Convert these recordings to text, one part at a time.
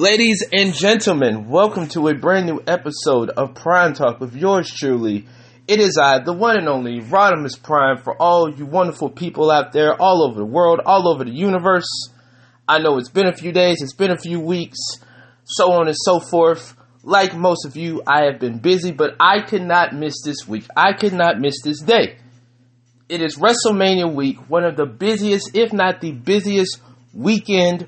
Ladies and gentlemen, welcome to a brand new episode of Prime Talk with yours truly. It is I, the one and only Rodimus Prime, for all you wonderful people out there all over the world, all over the universe. I know it's been a few days, it's been a few weeks, so on and so forth. Like most of you, I have been busy, but I could not miss this week. I could not miss this day. It is WrestleMania week, one of the busiest, if not the busiest weekend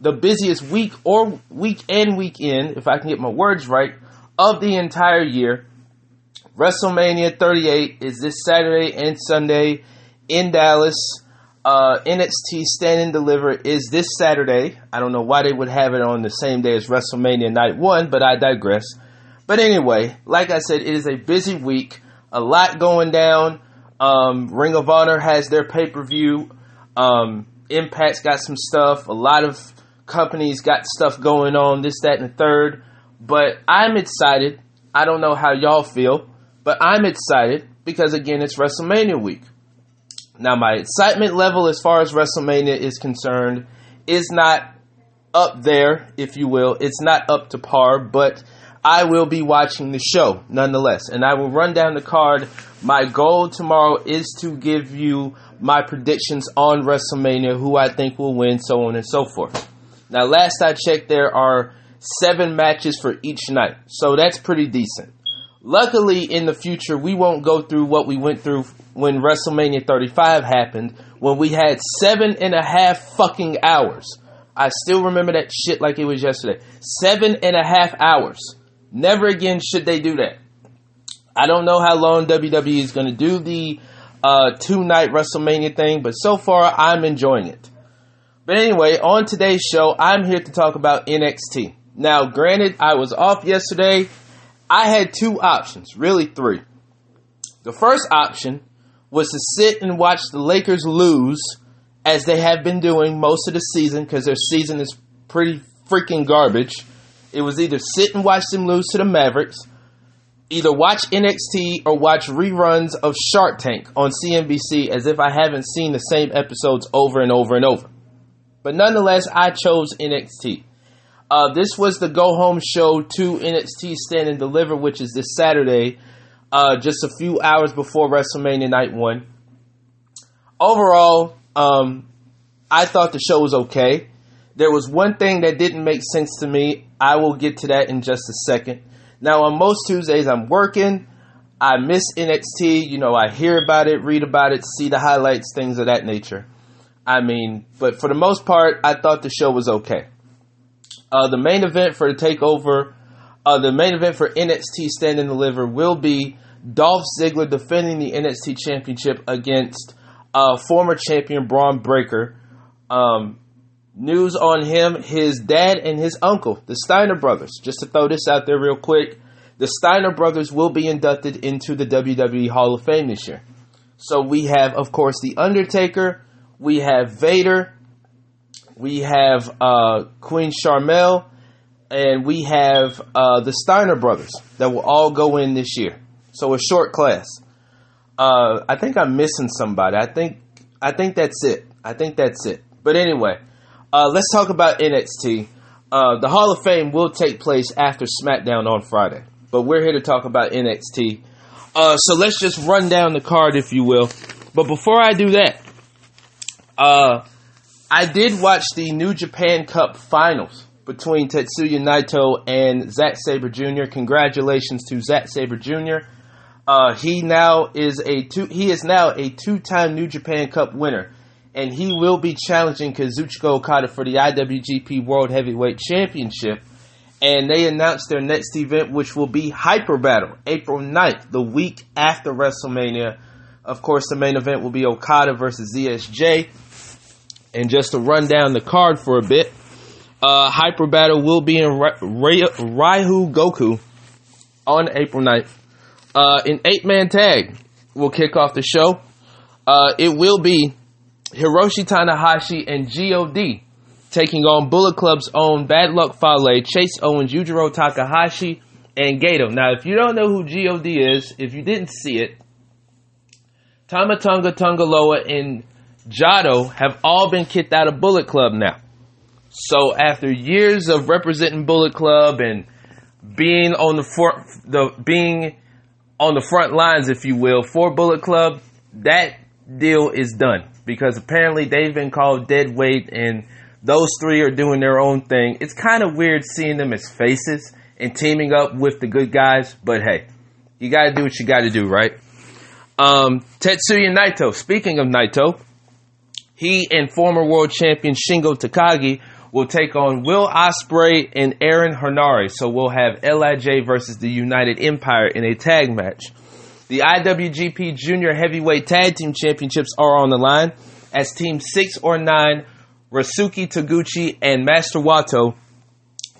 the busiest week or weekend weekend, if I can get my words right, of the entire year. WrestleMania 38 is this Saturday and Sunday in Dallas. Uh, NXT Stand and Deliver is this Saturday. I don't know why they would have it on the same day as WrestleMania Night 1, but I digress. But anyway, like I said, it is a busy week. A lot going down. Um, Ring of Honor has their pay per view. Um, Impact's got some stuff. A lot of companies got stuff going on, this, that, and the third. But I'm excited. I don't know how y'all feel, but I'm excited because, again, it's WrestleMania week. Now, my excitement level as far as WrestleMania is concerned is not up there, if you will. It's not up to par, but I will be watching the show nonetheless. And I will run down the card. My goal tomorrow is to give you my predictions on WrestleMania, who I think will win, so on and so forth. Now, last I checked, there are seven matches for each night, so that's pretty decent. Luckily, in the future, we won't go through what we went through when WrestleMania 35 happened, when we had seven and a half fucking hours. I still remember that shit like it was yesterday. Seven and a half hours. Never again should they do that. I don't know how long WWE is going to do the uh, two night WrestleMania thing, but so far I'm enjoying it. But anyway, on today's show, I'm here to talk about NXT. Now, granted, I was off yesterday. I had two options, really three. The first option was to sit and watch the Lakers lose, as they have been doing most of the season, because their season is pretty freaking garbage. It was either sit and watch them lose to the Mavericks, either watch NXT or watch reruns of Shark Tank on CNBC as if I haven't seen the same episodes over and over and over. But nonetheless, I chose NXT. Uh, this was the go home show to NXT Stand and Deliver, which is this Saturday, uh, just a few hours before WrestleMania Night 1. Overall, um, I thought the show was okay. There was one thing that didn't make sense to me. I will get to that in just a second. Now, on most Tuesdays, I'm working. I miss NXT. You know, I hear about it, read about it, see the highlights, things of that nature. I mean, but for the most part, I thought the show was okay. Uh, the main event for the takeover, uh, the main event for NXT Stand and Deliver will be Dolph Ziggler defending the NXT Championship against uh, former champion Bron Breakker. Um, News on him, his dad and his uncle, the Steiner brothers. Just to throw this out there real quick, the Steiner brothers will be inducted into the WWE Hall of Fame this year. So we have, of course, The Undertaker, we have Vader, we have uh, Queen Sharmell, and we have uh, the Steiner brothers that will all go in this year. So a short class. Uh, I think I'm missing somebody. I think I think that's it. I think that's it. But anyway, uh, let's talk about NXT. Uh, the Hall of Fame will take place after SmackDown on Friday, but we're here to talk about NXT. Uh, so let's just run down the card, if you will. But before I do that, uh, I did watch the New Japan Cup Finals between Tetsuya Naito and Zack Sabre Jr. Congratulations to Zack Sabre Jr. Uh, he now is a two. He is now a two-time New Japan Cup winner and he will be challenging Kazuchika Okada for the IWGP World Heavyweight Championship. And they announced their next event, which will be Hyper Battle, April 9th, the week after WrestleMania. Of course, the main event will be Okada versus ZSJ. And just to run down the card for a bit, uh, Hyper Battle will be in Ryu Goku on April 9th. Uh, an eight man tag will kick off the show. Uh, it will be Hiroshi Tanahashi and God taking on Bullet Club's own Bad Luck Fale, Chase Owens, Yujiro Takahashi, and Gedo. Now, if you don't know who God is, if you didn't see it, Tama Tonga, Tanga Loa, and Jado have all been kicked out of Bullet Club now. So after years of representing Bullet Club and being on the the being on the front lines, if you will, for Bullet Club, that deal is done because apparently they've been called dead weight and those three are doing their own thing. It's kind of weird seeing them as faces and teaming up with the good guys, but hey, you got to do what you got to do, right? Um, Tetsuya Naito. Speaking of Naito, he and former world champion Shingo Takagi will take on Will Ospreay and Aaron Henare. So we'll have Lij versus the United Empire in a tag match. The IWGP Junior Heavyweight Tag Team Championships are on the line as Team 6 or 9, Ryusuke Taguchi and Master Wato,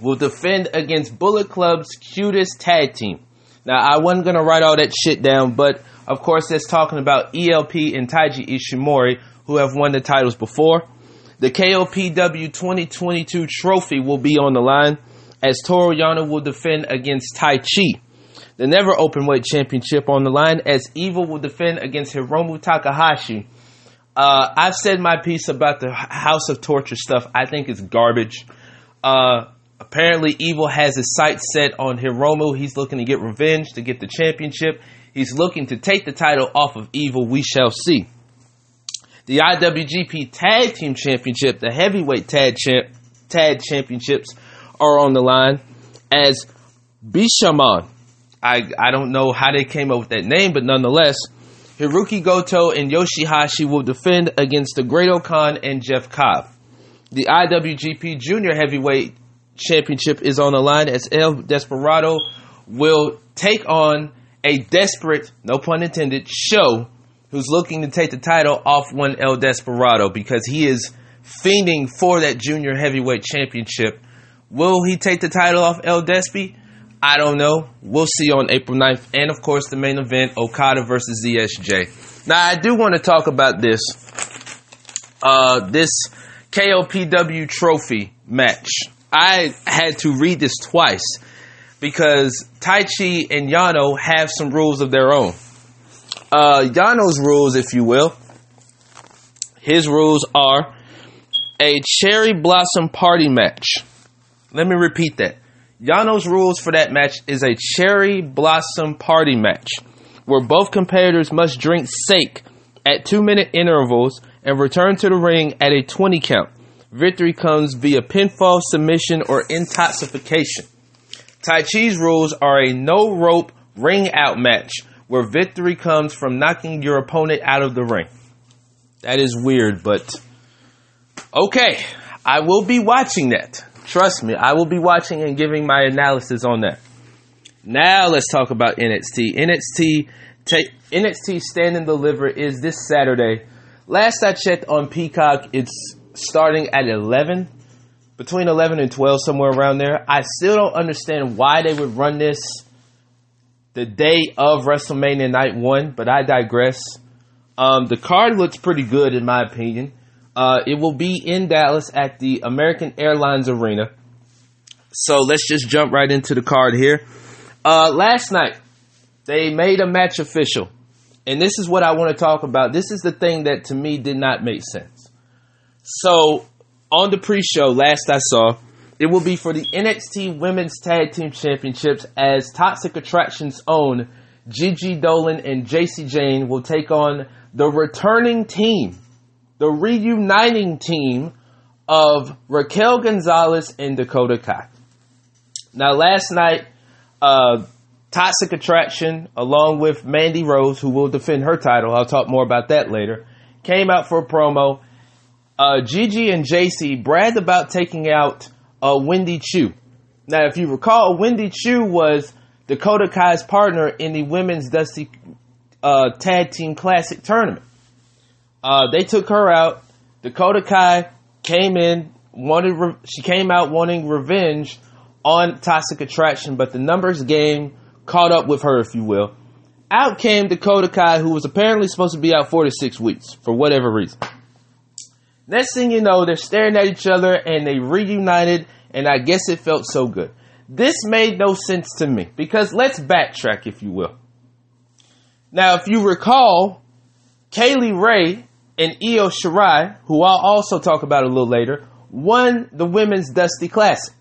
will defend against Bullet Club's cutest tag team. Now, I wasn't going to write all that shit down, but of course, that's talking about ELP and Taiji Ishimori, who have won the titles before. The KOPW 2022 trophy will be on the line as Toru Yano will defend against Taichi the Never open weight Championship on the line as Evil will defend against Hiromu Takahashi. Uh, I've said my piece about the House of Torture stuff. I think it's garbage. Uh, apparently, Evil has his sights set on Hiromu. He's looking to get revenge to get the championship. He's looking to take the title off of Evil. We shall see. The IWGP Tag Team Championship, the Heavyweight Tag, Champ, Tag Championships are on the line as Bishamon I I don't know how they came up with that name, but nonetheless, Hiroki Goto and Yoshihashi will defend against the Great-O-Khan and Jeff Cobb. The IWGP Junior Heavyweight Championship is on the line as El Desperado will take on a desperate, no pun intended, Sho who's looking to take the title off one El Desperado because he is fiending for that junior heavyweight championship. Will he take the title off El Despy? I don't know. We'll see on April 9th. And of course, the main event Okada versus ZSJ. Now, I do want to talk about this. Uh, this KOPW trophy match. I had to read this twice because Taichi and Yano have some rules of their own. Uh, Yano's rules, if you will, his rules are a cherry blossom party match. Let me repeat that. Yano's rules for that match is a cherry blossom party match where both competitors must drink sake at two minute intervals and return to the ring at a 20 count. Victory comes via pinfall, submission, or intoxication. Taichi's rules are a no rope ring out match where victory comes from knocking your opponent out of the ring. That is weird, but okay. I will be watching that. Trust me, I will be watching and giving my analysis on that. Now let's talk about NXT. NXT take NXT Stand and Deliver is this Saturday. Last I checked on Peacock, it's starting at 11, between 11 and 12, somewhere around there. I still don't understand why they would run this the day of WrestleMania Night 1, but I digress. Um, the card looks pretty good, in my opinion. Uh, it will be in Dallas at the American Airlines Arena. So let's just jump right into the card here. Uh, last night, they made a match official. And this is what I want to talk about. This is the thing that to me did not make sense. So, on the pre show, last I saw, it will be for the NXT Women's Tag Team Championships as Toxic Attraction's own Gigi Dolin and Jacy Jane will take on the returning team the reuniting team of Raquel Gonzalez and Dakota Kai. Now, last night, uh, Toxic Attraction, along with Mandy Rose, who will defend her title, I'll talk more about that later, came out for a promo. Uh, Gigi and Jacy bragged about taking out uh, Wendy Choo. Now, if you recall, Wendy Choo was Dakota Kai's partner in the Women's Dusty uh, Tag Team Classic tournament. Uh, they took her out. Dakota Kai came in, wanted re- she came out wanting revenge on Toxic Attraction, but the numbers game caught up with her, if you will. Out came Dakota Kai, who was apparently supposed to be out four to six weeks for whatever reason. Next thing you know, they're staring at each other and they reunited, and I guess it felt so good. This made no sense to me because let's backtrack, if you will. Now, if you recall, Kay Lee Ray and Io Shirai, who I'll also talk about a little later, won the Women's Dusty Classic.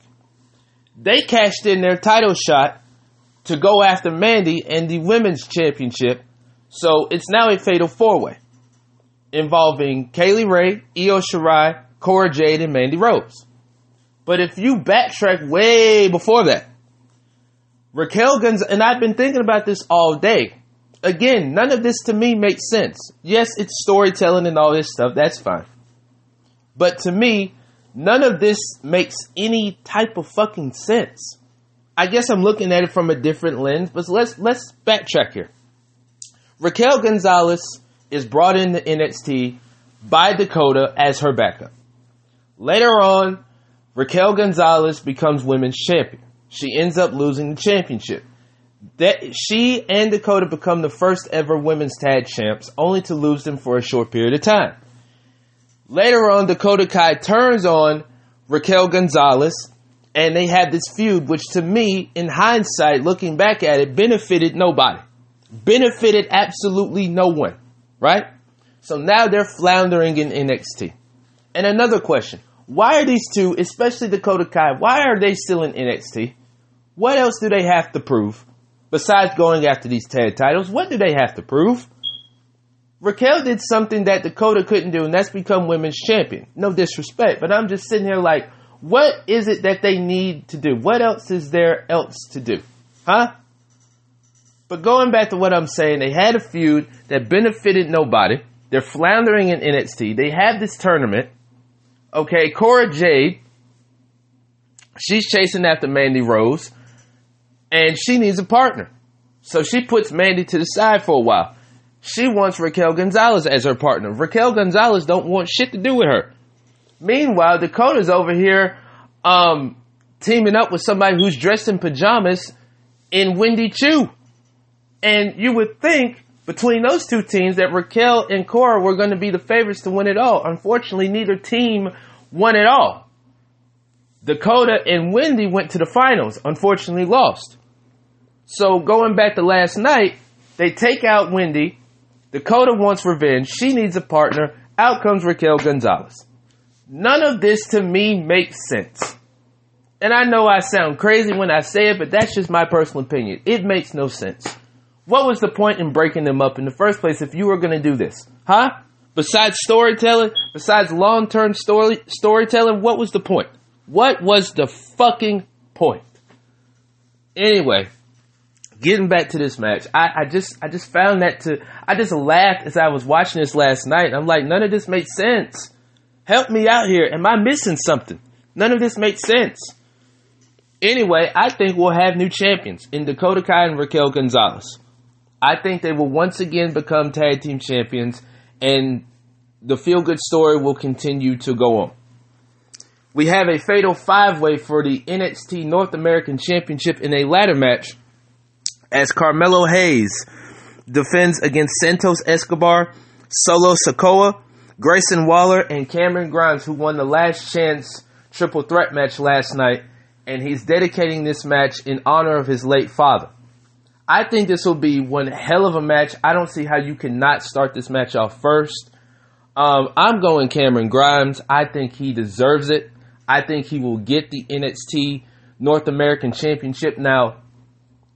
They cashed in their title shot to go after Mandy and the Women's Championship. So it's now a fatal four way involving Kay Lee Ray, Io Shirai, Cora Jade, and Mandy Rose. But if you backtrack way before that, Raquel Guns, and I've been thinking about this all day. Again, none of this to me makes sense. Yes, it's storytelling and all this stuff, that's fine. But to me, none of this makes any type of fucking sense. I guess I'm looking at it from a different lens, but let's let's backtrack here. Raquel Gonzalez is brought into NXT by Dakota as her backup. Later on, Raquel Gonzalez becomes women's champion. She ends up losing the championship. That she and Dakota become the first ever women's tag champs, only to lose them for a short period of time. Later on, Dakota Kai turns on Raquel Gonzalez, and they have this feud, which to me, in hindsight, looking back at it, benefited nobody. Benefited absolutely no one, right? So now they're floundering in NXT. And another question why are these two, especially Dakota Kai, why are they still in NXT? What else do they have to prove besides going after these tag titles? What do they have to prove? Raquel did something that Dakota couldn't do, and that's become women's champion. No disrespect, but I'm just sitting here like, what is it that they need to do? What else is there else to do? Huh? But going back to what I'm saying, they had a feud that benefited nobody. They're floundering in NXT. They have this tournament. Okay, Cora Jade, she's chasing after Mandy Rose, and she needs a partner. So she puts Mandy to the side for a while. She wants Raquel Gonzalez as her partner. Raquel Gonzalez don't want shit to do with her. Meanwhile, Dakota's over here um, teaming up with somebody who's dressed in pajamas in Wendy Choo. And you would think between those two teams that Raquel and Cora were going to be the favorites to win it all. Unfortunately, neither team won it all. Dakota and Wendy went to the finals, unfortunately lost. So going back to last night, they take out Wendy. Dakota wants revenge. She needs a partner. Out comes Raquel Gonzalez. None of this to me makes sense. And I know I sound crazy when I say it, but that's just my personal opinion. It makes no sense. What was the point in breaking them up in the first place if you were going to do this? Huh? Besides storytelling, besides long term story, storytelling, what was the point? What was the fucking point? Anyway, getting back to this match, I, I just I just found that to I just laughed as I was watching this last night. I'm like, none of this makes sense. Help me out here. Am I missing something? None of this makes sense. Anyway, I think we'll have new champions in Dakota Kai and Raquel Gonzalez. I think they will once again become tag team champions, and the feel good story will continue to go on. We have a fatal five way for the NXT North American Championship in a ladder match as Carmelo Hayes defends against Santos Escobar, Solo Sikoa, Grayson Waller, and Cameron Grimes, who won the last chance triple threat match last night, and he's dedicating this match in honor of his late father. I think this will be one hell of a match. I don't see how you cannot start this match off first. Um, I'm going Cameron Grimes. I think he deserves it. I think he will get the NXT North American Championship. Now,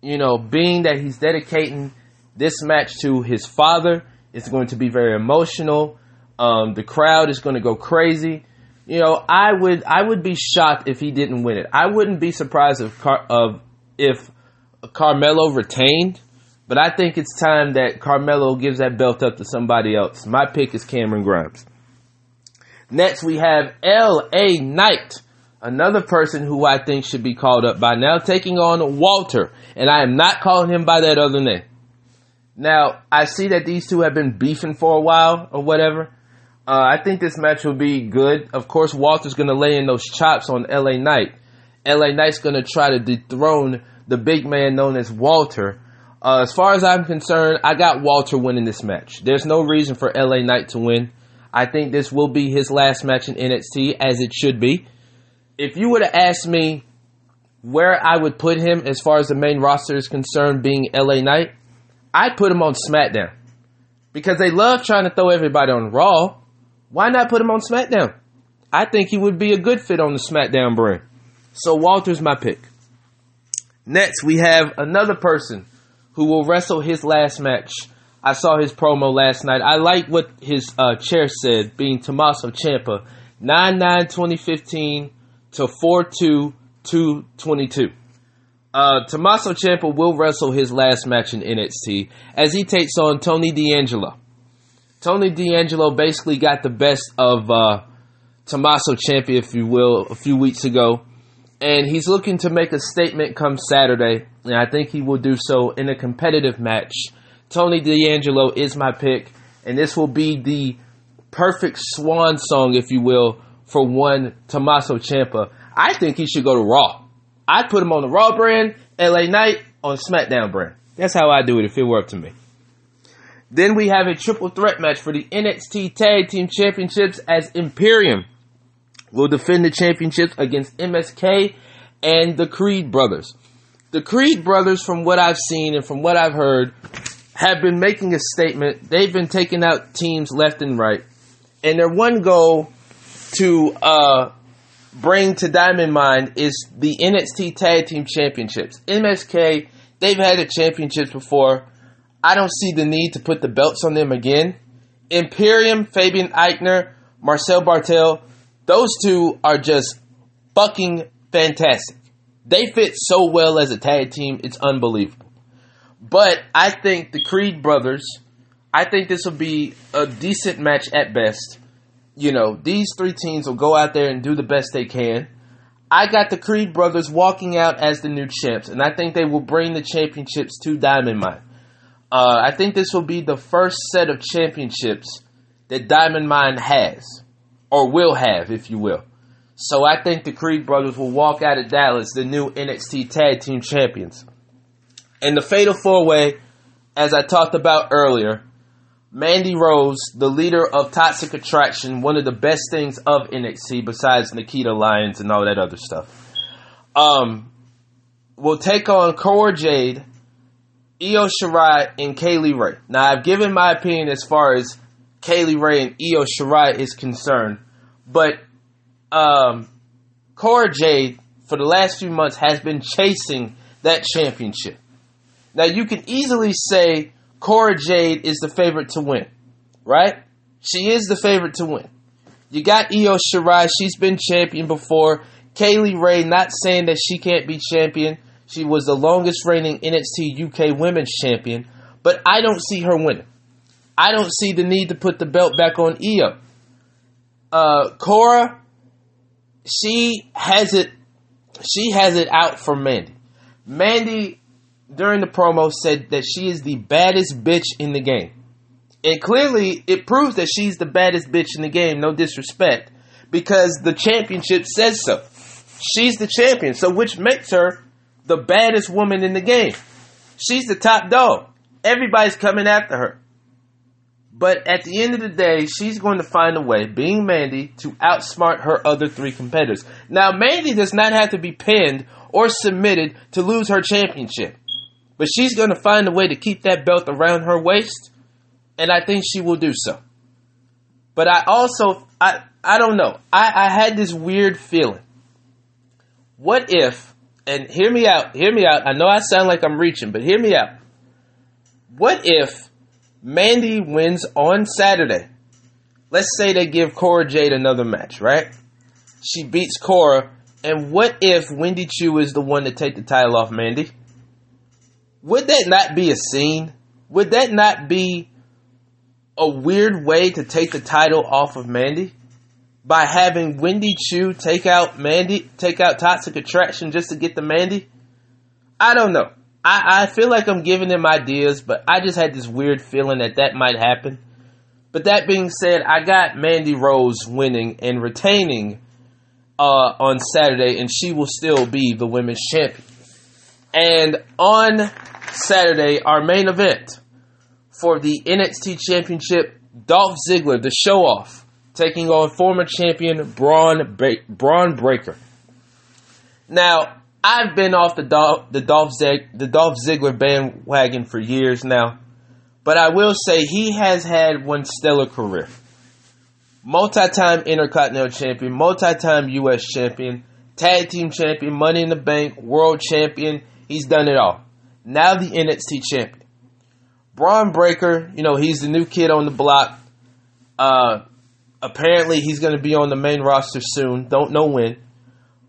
you know, being that he's dedicating this match to his father, it's going to be very emotional. Um, the crowd is going to go crazy. You know, I would I would be shocked if he didn't win it. I wouldn't be surprised if Car- of if Carmelo retained, but I think it's time that Carmelo gives that belt up to somebody else. My pick is Cameron Grimes. Next, we have L.A. Knight, another person who I think should be called up by now, taking on Walter, and I am not calling him by that other name. Now, I see that these two have been beefing for a while or whatever. Uh, I think this match will be good. Of course, Walter's going to lay in those chops on LA Knight. LA Knight's going to try to dethrone the big man known as Walter. Uh, as far as I'm concerned, I got Walter winning this match. There's no reason for LA Knight to win. I think this will be his last match in NXT, as it should be. If you would have asked me where I would put him as far as the main roster is concerned, being LA Knight, I'd put him on SmackDown. Because they love trying to throw everybody on Raw. Why not put him on SmackDown? I think he would be a good fit on the SmackDown brand. So Walter's my pick. Next, we have another person who will wrestle his last match. I saw his promo last night. I like what his uh, chair said, being Tommaso Ciampa, 9 9 2015 to 4 2 222. Uh, Tommaso Ciampa will wrestle his last match in NXT as he takes on Tony D'Angelo. Tony D'Angelo basically got the best of uh, Tommaso Ciampa, if you will, a few weeks ago, and he's looking to make a statement come Saturday, and I think he will do so in a competitive match. Tony D'Angelo is my pick, and this will be the perfect swan song, if you will, for one Tommaso Ciampa. I think he should go to Raw. I'd put him on the Raw brand, LA Knight on SmackDown brand. That's how I do it if it were up to me. Then we have a triple threat match for the NXT Tag Team Championships as Imperium will defend the championships against MSK and the Creed brothers. The Creed brothers, from what I've seen and from what I've heard, have been making a statement. They've been taking out teams left and right, and their one goal to uh, bring to Diamond Mine is the NXT Tag Team Championships. MSK, they've had the championships before. I don't see the need to put the belts on them again. Imperium, Fabian Aichner, Marcel Barthel, those two are just fucking fantastic. They fit so well as a tag team, it's unbelievable. But I think the Creed brothers, I think this will be a decent match at best you know, these three teams will go out there and do the best they can. I got the Creed brothers walking out as the new champs, and I think they will bring the championships to Diamond Mine. Uh, I think this will be the first set of championships that Diamond Mine has, or will have, if you will. So I think the Creed brothers will walk out of Dallas the new NXT Tag Team Champions. And the Fatal Four Way, as I talked about earlier, Mandy Rose, the leader of Toxic Attraction, one of the best things of NXT besides Nikita Lyons and all that other stuff, um, will take on Cora Jade, Io Shirai, and Kay Lee Ray. Now, I've given my opinion as far as Kay Lee Ray and Io Shirai is concerned, but um, Cora Jade, for the last few months, has been chasing that championship. Now, you can easily say Cora Jade is the favorite to win, right? She is the favorite to win. You got Io Shirai. She's been champion before. Kay Lee Ray, not saying that she can't be champion. She was the longest reigning NXT UK Women's Champion, but I don't see her winning. I don't see the need to put the belt back on Io. Uh, Cora, she has it. She has it out for Mandy. Mandy during the promo said that she is the baddest bitch in the game. And clearly, it proves that she's the baddest bitch in the game, no disrespect, because the championship says so. She's the champion, so which makes her the baddest woman in the game. She's the top dog. Everybody's coming after her. But at the end of the day, she's going to find a way, being Mandy, to outsmart her other three competitors. Now, Mandy does not have to be pinned or submitted to lose her championship. But she's going to find a way to keep that belt around her waist, and I think she will do so. But I also, I, I don't know. I, I had this weird feeling. What if, and hear me out, hear me out. I know I sound like I'm reaching, but hear me out. What if Mandy wins on Saturday? Let's say they give Cora Jade another match, right? She beats Cora, and what if Wendy Choo is the one to take the title off Mandy? Would that not be a scene? Would that not be a weird way to take the title off of Mandy? By having Wendy Choo take out Mandy, take out Toxic Attraction just to get the Mandy? I don't know. I, I feel like I'm giving them ideas, but I just had this weird feeling that that might happen. But that being said, I got Mandy Rose winning and retaining uh, on Saturday, and she will still be the women's champion. And on Saturday, our main event for the NXT Championship, Dolph Ziggler, the show off, taking on former champion Braun, ba- Bron Breakker. Now, I've been off the Dolph, the, Dolph the Dolph Ziggler bandwagon for years now, but I will say he has had one stellar career. multi-time Intercontinental Champion, multi-time U.S. Champion, Tag Team Champion, Money in the Bank, World Champion. He's done it all. Now the NXT Champion. Bron Breakker, you know, he's the new kid on the block. Uh, apparently, he's going to be on the main roster soon. Don't know when.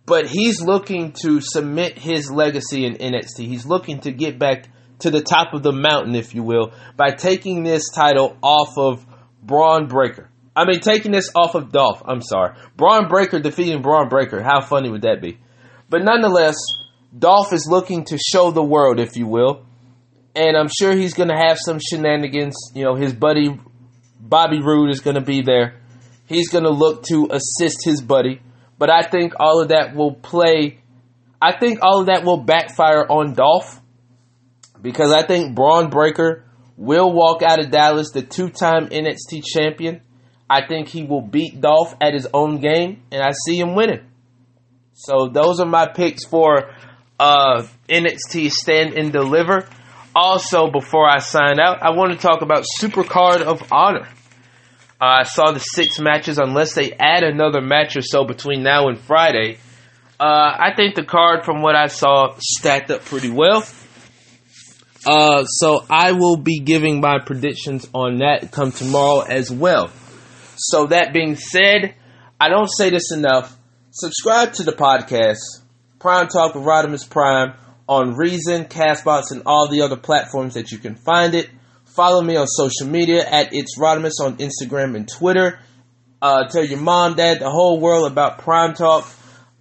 But he's looking to submit his legacy in NXT. He's looking to get back to the top of the mountain, if you will, by taking this title off of Bron Breakker. I mean, taking this off of Dolph. I'm sorry. Bron Breakker defeating Bron Breakker. How funny would that be? But nonetheless, Dolph is looking to show the world, if you will. And I'm sure he's going to have some shenanigans. You know, his buddy Bobby Roode is going to be there. He's going to look to assist his buddy. But I think all of that will play. I think all of that will backfire on Dolph. Because I think Bron Breakker will walk out of Dallas the two time NXT champion. I think he will beat Dolph at his own game. And I see him winning. So those are my picks for uh, NXT Stand and Deliver. Also, before I sign out, I want to talk about Super Card of Honor. Uh, I saw the six matches, unless they add another match or so between now and Friday. Uh, I think the card, from what I saw, stacked up pretty well. Uh, so I will be giving my predictions on that come tomorrow as well. So that being said, I don't say this enough. Subscribe to the podcast, Prime Talk with Rodimus Prime, on Reason, Castbox, and all the other platforms that you can find it. Follow me on social media at It's Rodimus on Instagram and Twitter. Uh, tell your mom, dad, the whole world about Prime Talk.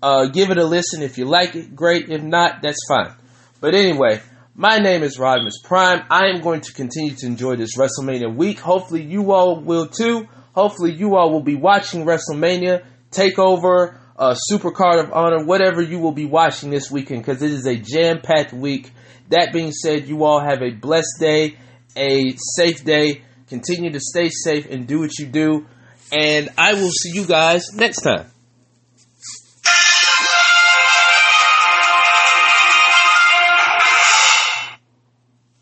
Uh, give it a listen if you like it. Great. If not, that's fine. But anyway, my name is Rodimus Prime. I am going to continue to enjoy this WrestleMania week. Hopefully, you all will too. Hopefully, you all will be watching WrestleMania, Takeover, uh, Super Card of Honor, whatever you will be watching this weekend, because it is a jam packed week. That being said, you all have a blessed day a safe day. Continue to stay safe and do what you do. And I will see you guys next time.